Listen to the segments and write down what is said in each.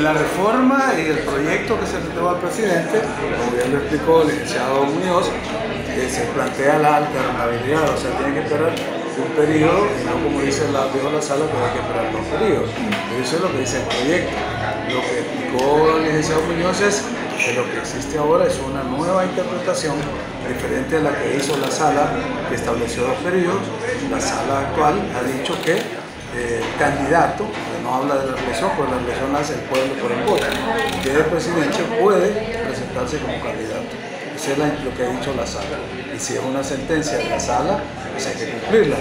la reforma y el proyecto que se entregó al presidente, como ya lo explicó el licenciado Muñoz, eh, se plantea la alternabilidad, o sea, tiene que esperar un periodo, y no como dice la, dijo la sala, que hay que esperar dos periodos. Eso es lo que dice el proyecto. Lo que explicó el licenciado Muñoz es que lo que existe ahora es una nueva interpretación diferente a la que hizo la sala que estableció los periodos. La sala actual ha dicho que candidato, no habla de la elección, porque la elección hace el pueblo por el voto, que el presidente puede presentarse como candidato. Eso es lo que ha dicho la sala. Y si es una sentencia de la sala, pues hay que cumplirla.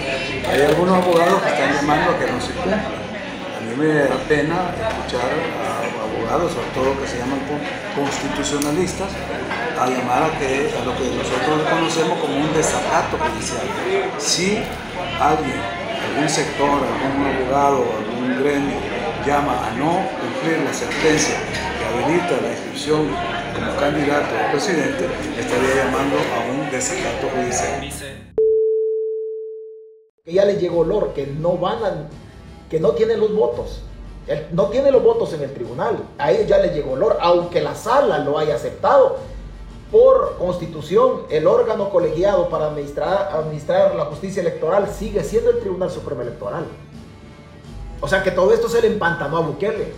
Hay algunos abogados que están llamando a que no se cumpla. A mí me da pena escuchar a abogados, sobre todo que se llaman constitucionalistas, a llamar a, que, a lo que nosotros conocemos como un desacato judicial. Si alguien, algún sector, algún abogado, algún gremio llama a no cumplir la sentencia que habilita la inscripción como candidato a presidente, estaría llamando a un desacato judicial. Ya le llegó olor, que no van a, que no tienen los votos. no tiene los votos en el tribunal. A ellos ya le llegó olor, aunque la sala lo haya aceptado. Por constitución, el órgano colegiado para administrar, la justicia electoral sigue siendo el Tribunal Supremo Electoral. O sea que todo esto se le empantanó a Bukele.